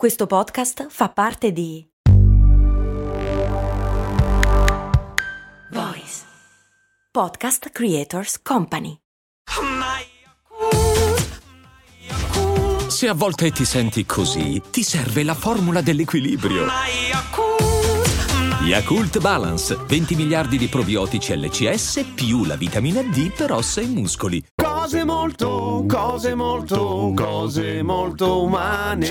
Questo podcast fa parte di Voice Podcast Creators Company. Se a volte ti senti così, ti serve la formula dell'equilibrio. Yakult Balance, 20 miliardi di probiotici LCS più la vitamina D per ossa e muscoli. Cose molto, cose molto, cose molto umane.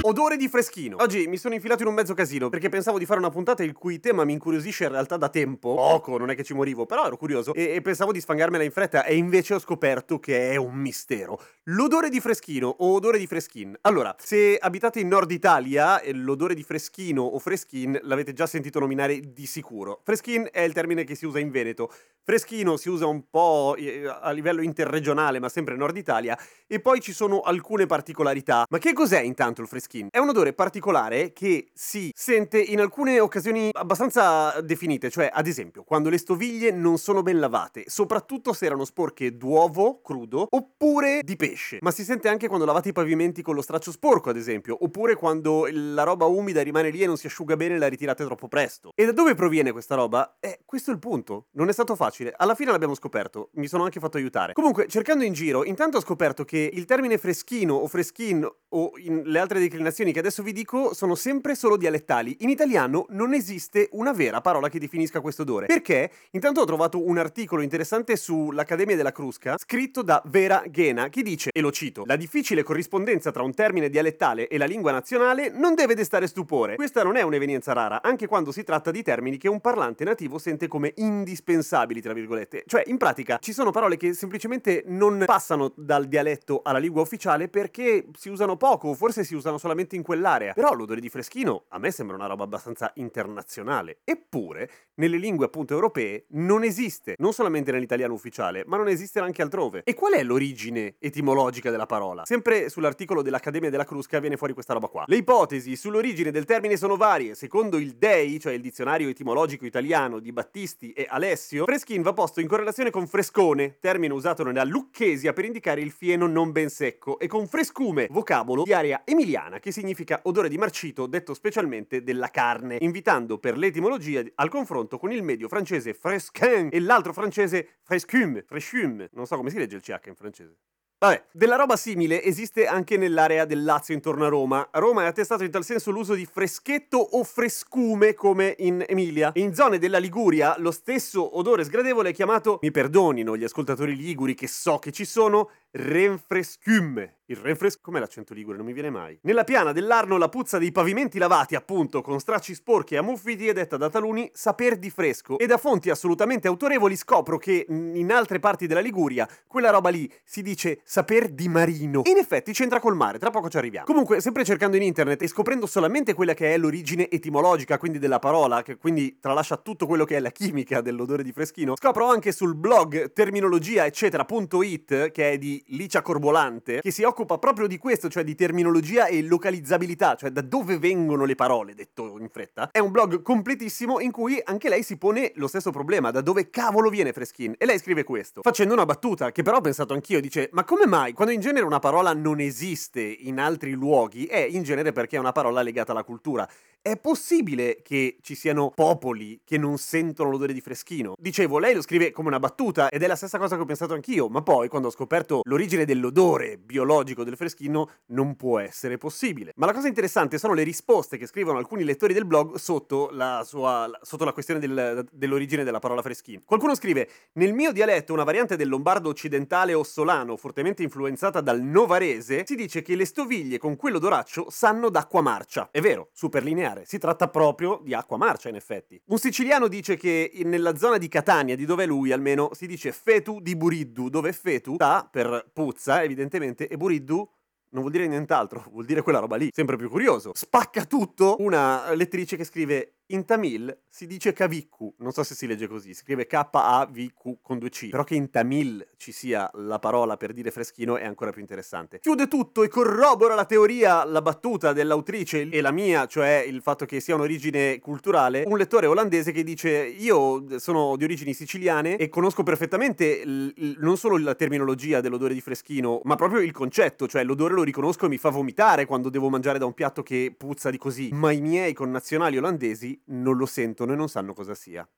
Odore di freschino. Oggi mi sono infilato in un mezzo casino perché pensavo di fare una puntata il cui tema mi incuriosisce in realtà da tempo. Poco, non è che ci morivo, però ero curioso e, e pensavo di sfangarmela in fretta e invece ho scoperto che è un mistero. L'odore di freschino o odore di freschin. Allora, se abitate in Nord Italia, eh, l'odore di freschino o freschin l'avete già sentito nominare di sicuro. Freschin è il termine che si usa in Veneto. Freschino si usa un po' eh, a livello interregionale, ma sempre Nord Italia, e poi ci sono alcune particolarità. Ma che cos'è intanto il freschin? È un odore particolare che si sente in alcune occasioni abbastanza definite, cioè ad esempio quando le stoviglie non sono ben lavate, soprattutto se erano sporche d'uovo crudo oppure di pesce, ma si sente anche quando lavate i pavimenti con lo straccio sporco, ad esempio, oppure quando la roba umida rimane lì e non si asciuga bene e la ritirate troppo presto. E da dove proviene questa roba? Eh, questo è il punto. Non è stato facile. Alla fine l'abbiamo scoperto. Mi sono anche fatto aiutare. Comunque, cercando in giro, intanto ho scoperto che il termine freschino o freschin o le altre declinazioni che adesso vi dico sono sempre solo dialettali. In italiano non esiste una vera parola che definisca questo odore. Perché? Intanto ho trovato un articolo interessante sull'Accademia della Crusca, scritto da Vera Ghena, che dice, e lo cito, la difficile corrispondenza tra un termine dialettale e la lingua nazionale non deve destare stupore. Questa non è un'evenienza rara, anche quando si tratta di termini che un parlante nativo sente come indispensabili, tra virgolette. Cioè, in pratica, ci sono parole che semplicemente non passano dal dialetto alla lingua ufficiale perché si usano poco, forse si usano solamente in quell'area. Però l'odore di freschino a me sembra una roba abbastanza internazionale. Eppure, nelle lingue appunto europee non esiste, non solamente nell'italiano ufficiale, ma non esiste anche altrove. E qual è l'origine etimologica della parola? Sempre sull'articolo dell'Accademia della Crusca viene fuori questa roba qua. Le ipotesi sull'origine del termine sono varie. Secondo il DEI, cioè il dizionario etimologico italiano di Battisti e Alessio, freschin va posto in correlazione con frescone, termine usato nella Lucchesia per indicare il fieno non ben secco, e con frescume, vocabolo di area emiliana che significa odore di marcito detto specialmente della carne, invitando per l'etimologia al confronto con il medio francese fresquin e l'altro francese frescume, frescume, non so come si legge il CH in francese. Vabbè, della roba simile esiste anche nell'area del Lazio intorno a Roma. A Roma è attestato in tal senso l'uso di freschetto o frescume come in Emilia. In zone della Liguria lo stesso odore sgradevole è chiamato, mi perdonino gli ascoltatori liguri che so che ci sono, renfrescume. Il renfres... com'è l'accento ligure? Non mi viene mai. Nella piana dell'Arno la puzza dei pavimenti lavati, appunto, con stracci sporchi e ammuffiti è detta da taluni saper di fresco. E da fonti assolutamente autorevoli scopro che in altre parti della Liguria quella roba lì si dice saper di marino. E in effetti c'entra col mare, tra poco ci arriviamo. Comunque, sempre cercando in internet e scoprendo solamente quella che è l'origine etimologica, quindi della parola, che quindi tralascia tutto quello che è la chimica dell'odore di freschino, scopro anche sul blog terminologia eccetera.it, che è di Licia Corbolante, che si occupa proprio di questo, cioè di terminologia e localizzabilità, cioè da dove vengono le parole, detto in fretta. È un blog completissimo in cui anche lei si pone lo stesso problema, da dove cavolo viene Freschin? E lei scrive questo, facendo una battuta che però ho pensato anch'io, dice, ma come mai quando in genere una parola non esiste in altri luoghi è in genere perché è una parola legata alla cultura? È possibile che ci siano popoli che non sentono l'odore di freschino? Dicevo, lei lo scrive come una battuta ed è la stessa cosa che ho pensato anch'io, ma poi quando ho scoperto l'origine dell'odore biologico del freschino non può essere possibile. Ma la cosa interessante sono le risposte che scrivono alcuni lettori del blog sotto la, sua, sotto la questione del, dell'origine della parola freschino. Qualcuno scrive, nel mio dialetto, una variante del lombardo occidentale o solano, fortemente influenzata dal novarese, si dice che le stoviglie con quell'odoraccio sanno d'acqua marcia. È vero, super lineare si tratta proprio di acqua marcia, in effetti. Un siciliano dice che nella zona di Catania, di dove è lui almeno, si dice fetu di buriddu, dove fetu sta per puzza, evidentemente, e buriddu non vuol dire nient'altro, vuol dire quella roba lì. Sempre più curioso. Spacca tutto una lettrice che scrive In Tamil si dice Kavikku, non so se si legge così, si scrive K-A-V-Q con due C, però che in Tamil ci sia la parola per dire freschino è ancora più interessante. Chiude tutto e corrobora la teoria, la battuta dell'autrice e la mia, cioè il fatto che sia un'origine culturale, un lettore olandese che dice io sono di origini siciliane e conosco perfettamente l- l- non solo la terminologia dell'odore di freschino, ma proprio il concetto, cioè l'odore lo riconosco e mi fa vomitare quando devo mangiare da un piatto che puzza di così, ma i miei connazionali olandesi non lo sentono e non sanno cosa sia.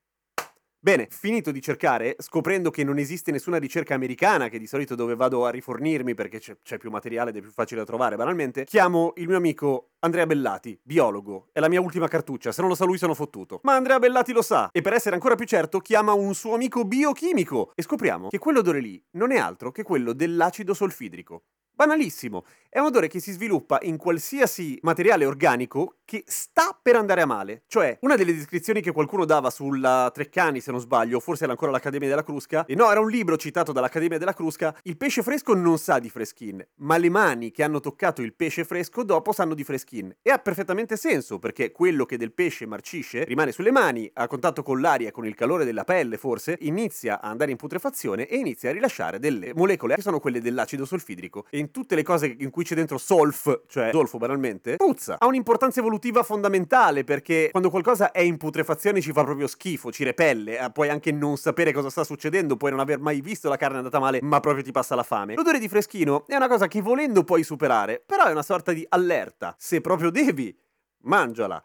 Bene, finito di cercare, scoprendo che non esiste nessuna ricerca americana, che di solito dove vado a rifornirmi perché c'è, c'è, più materiale ed è più facile da trovare banalmente, chiamo il mio amico Andrea Bellati, biologo. È la mia ultima cartuccia, se non lo sa lui sono fottuto. Ma Andrea Bellati lo sa, e per essere ancora più certo chiama un suo amico biochimico. E scopriamo che quell'odore lì non è altro che quello dell'acido solfidrico. Banalissimo, è un odore che si sviluppa in qualsiasi materiale organico che sta per andare a male. Cioè, una delle descrizioni che qualcuno dava sulla Treccani, se non sbaglio, forse era ancora l'Accademia della Crusca, e no, era un libro citato dall'Accademia della Crusca, il pesce fresco non sa di freschin, ma le mani che hanno toccato il pesce fresco dopo sanno di freschin. E ha perfettamente senso, perché quello che del pesce marcisce rimane sulle mani, a contatto con l'aria con il calore della pelle, forse, inizia a andare in putrefazione e inizia a rilasciare delle molecole che sono quelle dell'acido solfidrico. E in tutte le cose in cui c'è dentro solf, cioè zolfo banalmente, puzza. Ha un'importanza evolutiva fondamentale perché quando qualcosa è in putrefazione ci fa proprio schifo, ci repelle, eh, puoi anche non sapere cosa sta succedendo, puoi non aver mai visto la carne andata male, ma proprio ti passa la fame. L'odore di freschino è una cosa che volendo puoi superare, però è una sorta di allerta. Se proprio devi, mangiala.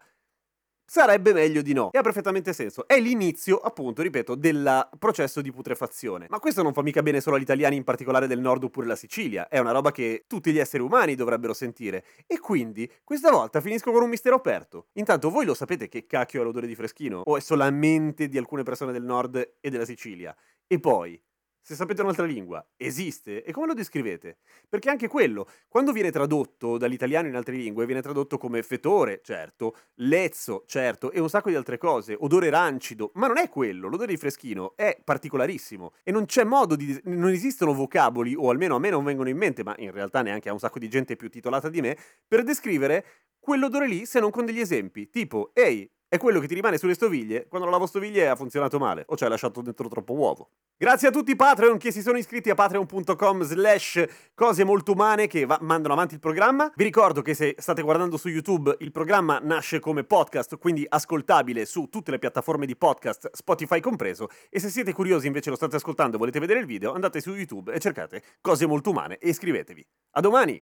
Sarebbe meglio di no. E ha perfettamente senso. È l'inizio, appunto, ripeto, del processo di putrefazione. Ma questo non fa mica bene solo agli italiani, in particolare del nord oppure la Sicilia. È una roba che tutti gli esseri umani dovrebbero sentire. E quindi, questa volta finisco con un mistero aperto. Intanto, voi lo sapete che cacchio è l'odore di freschino? O è solamente di alcune persone del nord e della Sicilia? E poi, se sapete un'altra lingua, esiste? E come lo descrivete? Perché anche quello, quando viene tradotto dall'italiano in altre lingue, viene tradotto come fetore, certo, lezzo, certo, e un sacco di altre cose, odore rancido, ma non è quello, l'odore di freschino è particolarissimo e non c'è modo di... non esistono vocaboli, o almeno a me non vengono in mente, ma in realtà neanche a un sacco di gente più titolata di me, per descrivere quell'odore lì se non con degli esempi, tipo, ehi, è quello che ti rimane sulle stoviglie quando la lavastoviglie ha funzionato male o ci hai lasciato dentro troppo uovo. Grazie a tutti i Patreon che si sono iscritti a patreon.com slash cose molto umane che va- mandano avanti il programma. Vi ricordo che se state guardando su YouTube il programma nasce come podcast, quindi ascoltabile su tutte le piattaforme di podcast, Spotify compreso, e se siete curiosi invece lo state ascoltando e volete vedere il video, andate su YouTube e cercate cose molto umane e iscrivetevi. A domani!